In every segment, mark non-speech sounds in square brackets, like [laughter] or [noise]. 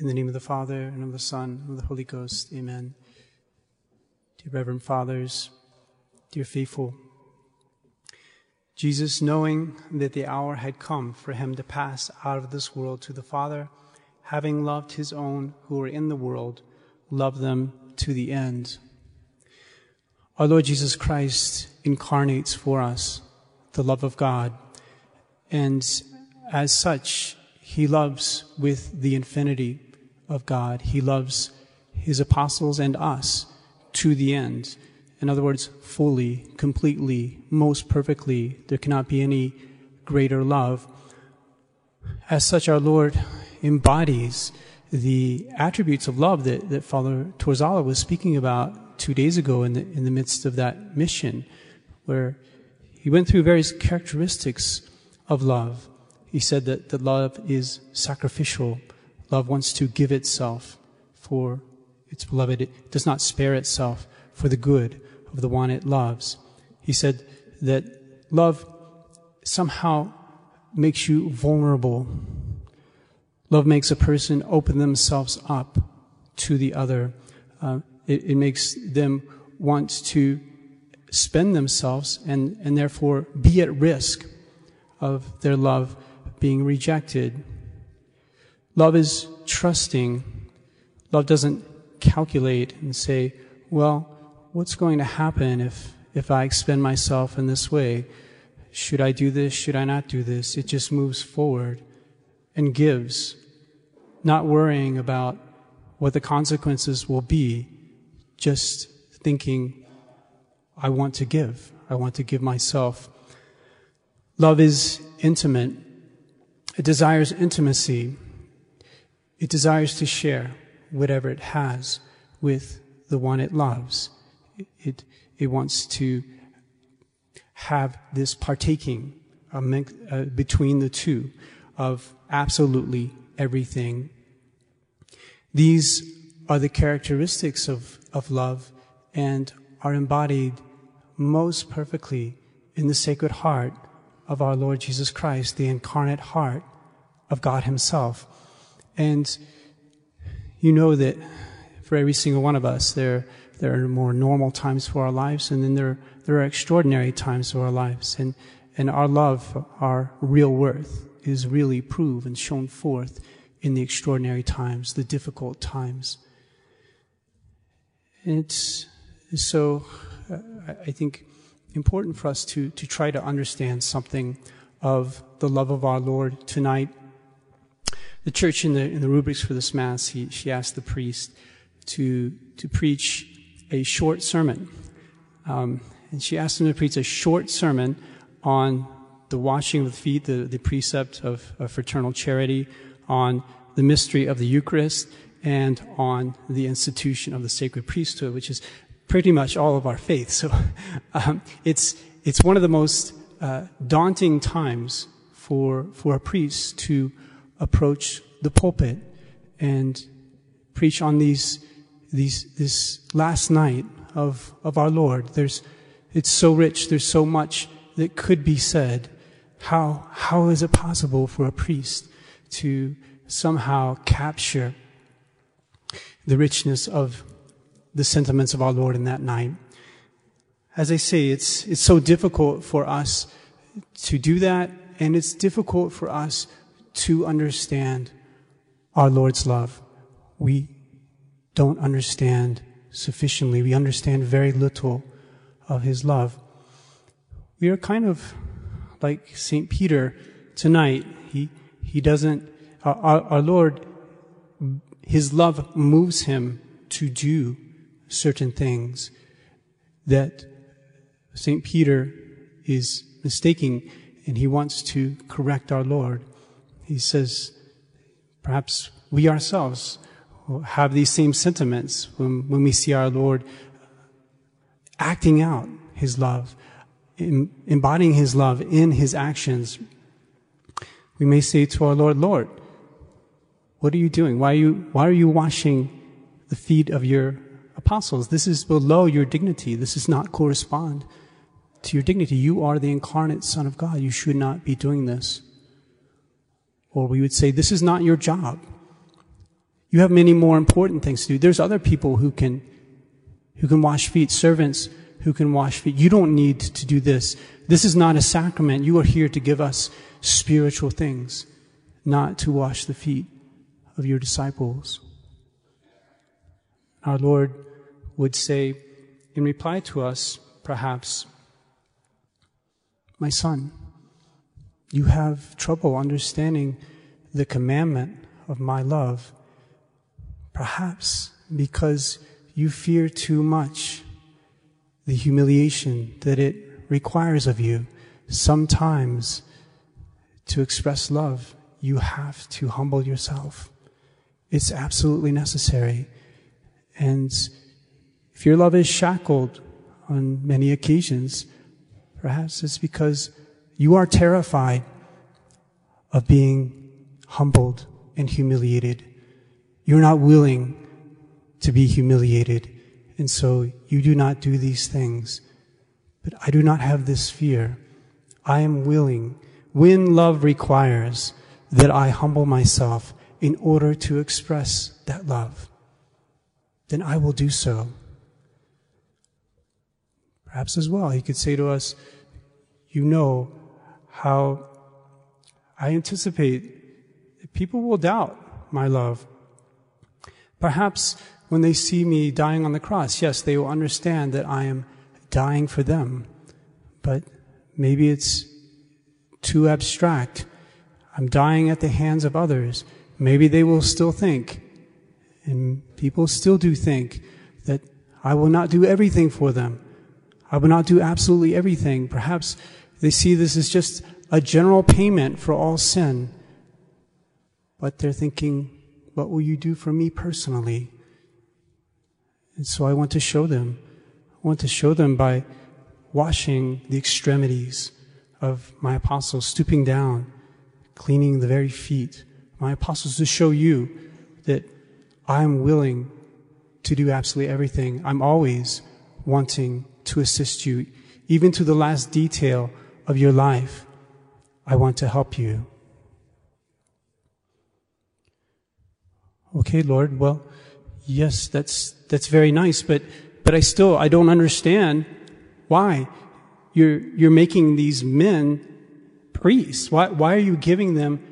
In the name of the Father, and of the Son, and of the Holy Ghost. Amen. Dear Reverend Fathers, dear faithful, Jesus, knowing that the hour had come for him to pass out of this world to the Father, having loved his own who were in the world, loved them to the end. Our Lord Jesus Christ incarnates for us the love of God, and as such, he loves with the infinity of God. He loves his apostles and us to the end. In other words, fully, completely, most perfectly. There cannot be any greater love. As such, our Lord embodies the attributes of love that, that Father Torzala was speaking about two days ago in the, in the midst of that mission, where he went through various characteristics of love. He said that, that love is sacrificial. Love wants to give itself for its beloved. It does not spare itself for the good of the one it loves. He said that love somehow makes you vulnerable. Love makes a person open themselves up to the other. Uh, it, it makes them want to spend themselves and, and therefore be at risk of their love being rejected. Love is trusting. Love doesn't calculate and say, well, what's going to happen if, if I expend myself in this way? Should I do this? Should I not do this? It just moves forward and gives, not worrying about what the consequences will be, just thinking, I want to give. I want to give myself. Love is intimate. It desires intimacy. It desires to share whatever it has with the one it loves. It, it wants to have this partaking uh, between the two of absolutely everything. These are the characteristics of, of love and are embodied most perfectly in the sacred heart of our Lord Jesus Christ, the incarnate heart of God Himself. And you know that for every single one of us, there, there are more normal times for our lives, and then there, there are extraordinary times for our lives. And, and our love, our real worth, is really proved and shown forth in the extraordinary times, the difficult times. And it's so, uh, I think, important for us to, to try to understand something of the love of our Lord tonight. The church in the, in the rubrics for this Mass, he, she asked the priest to, to preach a short sermon. Um, and she asked him to preach a short sermon on the washing of the feet, the, the precept of, of fraternal charity, on the mystery of the Eucharist, and on the institution of the sacred priesthood, which is pretty much all of our faith. So [laughs] um, it's it's one of the most uh, daunting times for for a priest to approach the pulpit and preach on these these this last night of of our Lord. There's it's so rich. There's so much that could be said. How how is it possible for a priest to somehow capture the richness of the sentiments of our Lord in that night. As I say, it's, it's so difficult for us to do that, and it's difficult for us to understand our Lord's love. We don't understand sufficiently. We understand very little of His love. We are kind of like St. Peter tonight. He, he doesn't, our, our Lord, His love moves Him to do certain things that St. Peter is mistaking and he wants to correct our Lord. He says, perhaps we ourselves have these same sentiments when, when we see our Lord acting out his love, embodying his love in his actions. We may say to our Lord, Lord, what are you doing? Why are you, why are you washing the feet of your apostles. This is below your dignity. This does not correspond to your dignity. You are the incarnate Son of God. You should not be doing this. Or we would say, this is not your job. You have many more important things to do. There's other people who can, who can wash feet, servants who can wash feet. You don't need to do this. This is not a sacrament. You are here to give us spiritual things, not to wash the feet of your disciples. Our Lord would say, in reply to us, perhaps, My son, you have trouble understanding the commandment of my love, perhaps because you fear too much the humiliation that it requires of you. Sometimes to express love, you have to humble yourself. It's absolutely necessary. And if your love is shackled on many occasions, perhaps it's because you are terrified of being humbled and humiliated. You're not willing to be humiliated. And so you do not do these things. But I do not have this fear. I am willing, when love requires, that I humble myself in order to express that love. Then I will do so. Perhaps as well, he could say to us, You know how I anticipate people will doubt my love. Perhaps when they see me dying on the cross, yes, they will understand that I am dying for them. But maybe it's too abstract. I'm dying at the hands of others. Maybe they will still think, and people still do think, that I will not do everything for them. I will not do absolutely everything. Perhaps they see this as just a general payment for all sin. But they're thinking, what will you do for me personally? And so I want to show them. I want to show them by washing the extremities of my apostles, stooping down, cleaning the very feet. My apostles to show you that I am willing to do absolutely everything. I'm always wanting to assist you, even to the last detail of your life. I want to help you. Okay, Lord, well, yes, that's, that's very nice, but, but I still, I don't understand why you're, you're making these men priests. Why, why are you giving them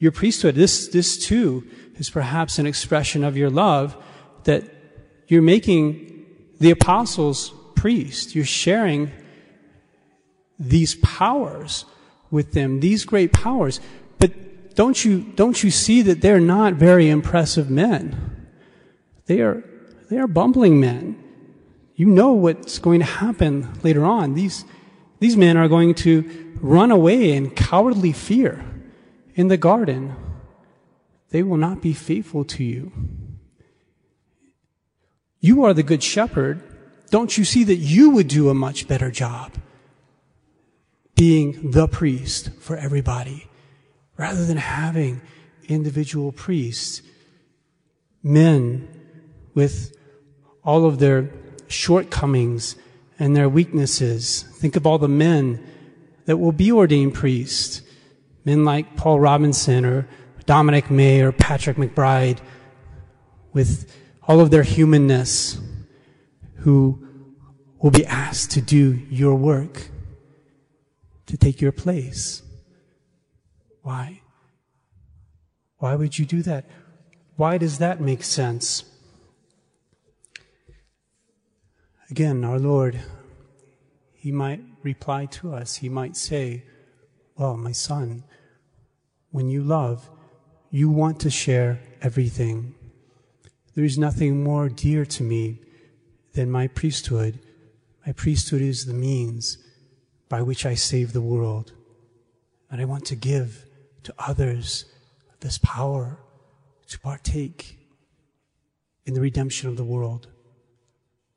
your priesthood? This, this too is perhaps an expression of your love that you're making the apostles priests. You're sharing these powers with them, these great powers. But don't you, don't you see that they're not very impressive men? They are, they are bumbling men. You know what's going to happen later on. These, these men are going to run away in cowardly fear in the garden. They will not be faithful to you. You are the good shepherd. Don't you see that you would do a much better job? Being the priest for everybody rather than having individual priests, men with all of their shortcomings and their weaknesses. Think of all the men that will be ordained priests. Men like Paul Robinson or Dominic May or Patrick McBride with all of their humanness who will be asked to do your work to take your place. Why? Why would you do that? Why does that make sense? Again, our Lord, He might reply to us. He might say, Well, my son, when you love, you want to share everything. There is nothing more dear to me than my priesthood. My priesthood is the means by which I save the world. And I want to give to others this power to partake in the redemption of the world,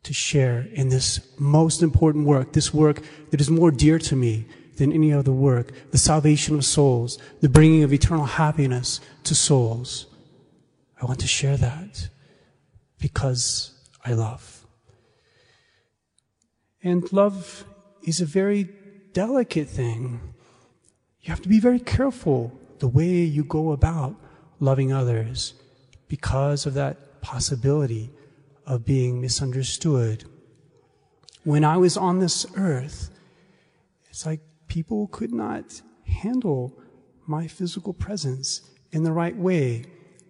to share in this most important work, this work that is more dear to me than any other work, the salvation of souls, the bringing of eternal happiness to souls. I want to share that because I love. And love is a very delicate thing. You have to be very careful the way you go about loving others because of that possibility of being misunderstood. When I was on this earth, it's like people could not handle my physical presence in the right way.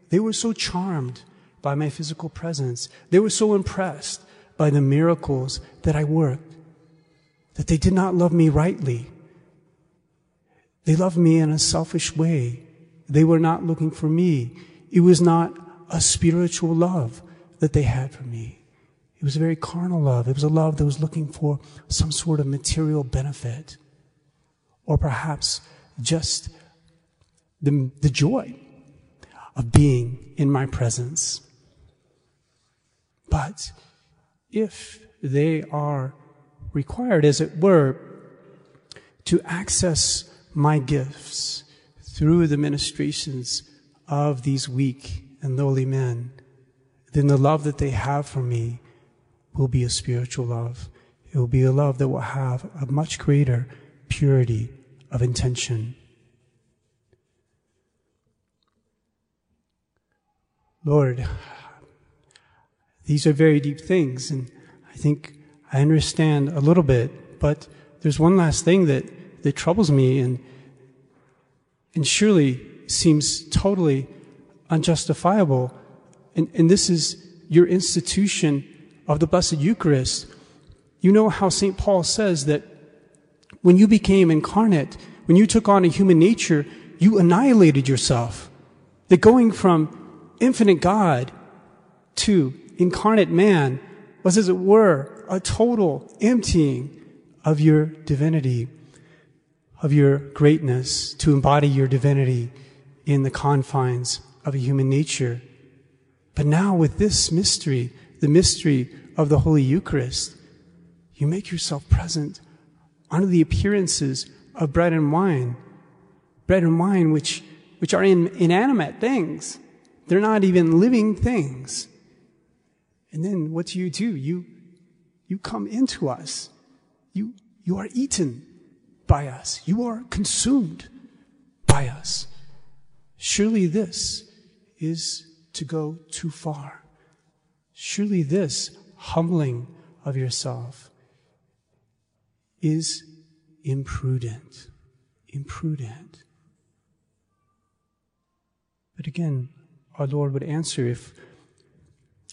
They were so charmed by my physical presence. They were so impressed by the miracles that I worked that they did not love me rightly. They loved me in a selfish way. They were not looking for me. It was not a spiritual love that they had for me. It was a very carnal love. It was a love that was looking for some sort of material benefit. Or perhaps just the, the joy of being in my presence. But if they are required, as it were, to access my gifts through the ministrations of these weak and lowly men, then the love that they have for me will be a spiritual love. It will be a love that will have a much greater purity of intention. Lord, these are very deep things, and I think I understand a little bit, but there's one last thing that, that troubles me and, and surely seems totally unjustifiable. And, and this is your institution of the Blessed Eucharist. You know how St. Paul says that when you became incarnate, when you took on a human nature, you annihilated yourself. That going from infinite God to incarnate man was, as it were, a total emptying of your divinity, of your greatness, to embody your divinity in the confines of a human nature. But now with this mystery, the mystery of the Holy Eucharist, you make yourself present under the appearances of bread and wine. Bread and wine, which, which are in, inanimate things. They're not even living things. And then what do you do? You, you come into us. You, you are eaten by us. You are consumed by us. Surely this is to go too far. Surely this humbling of yourself is imprudent. Imprudent. But again, our Lord would answer if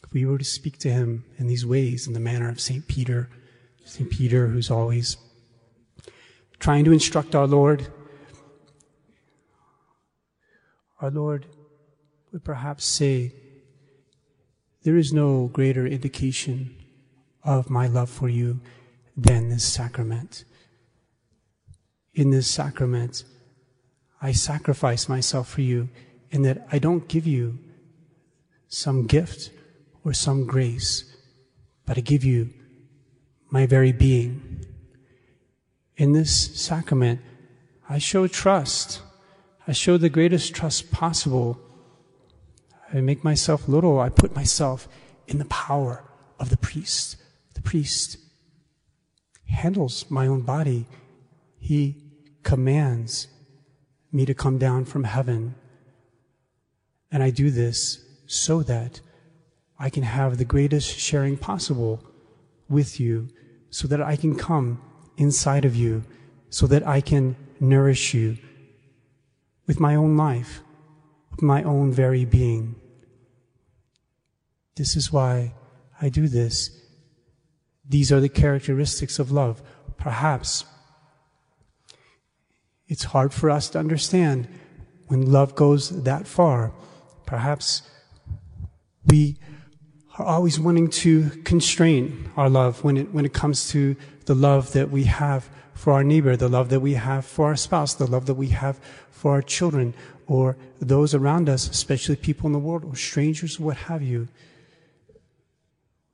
if we were to speak to him in these ways, in the manner of St. Peter, St. Peter, who's always trying to instruct our Lord, our Lord would perhaps say, There is no greater indication of my love for you than this sacrament. In this sacrament, I sacrifice myself for you in that I don't give you some gift or some grace, but I give you my very being. In this sacrament, I show trust. I show the greatest trust possible. I make myself little. I put myself in the power of the priest. The priest handles my own body. He commands me to come down from heaven. And I do this so that I can have the greatest sharing possible with you so that I can come inside of you, so that I can nourish you with my own life, with my own very being. This is why I do this. These are the characteristics of love. Perhaps it's hard for us to understand when love goes that far. Perhaps we are always wanting to constrain our love when it, when it comes to the love that we have for our neighbor, the love that we have for our spouse, the love that we have for our children or those around us, especially people in the world or strangers, what have you.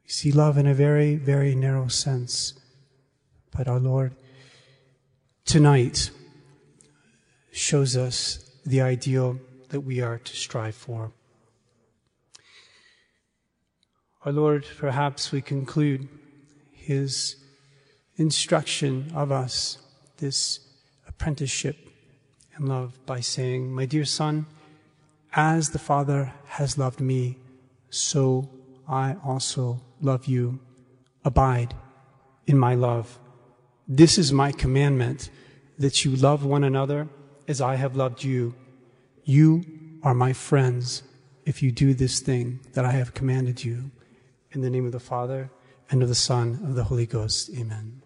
We see love in a very, very narrow sense. But our Lord tonight shows us the ideal that we are to strive for. Our Lord, perhaps we conclude his instruction of us, this apprenticeship in love, by saying, My dear son, As the Father has loved me, so I also love you. Abide in my love. This is my commandment that you love one another as I have loved you. You are my friends if you do this thing that I have commanded you. In the name of the Father, and of the Son, and of the Holy Ghost. Amen.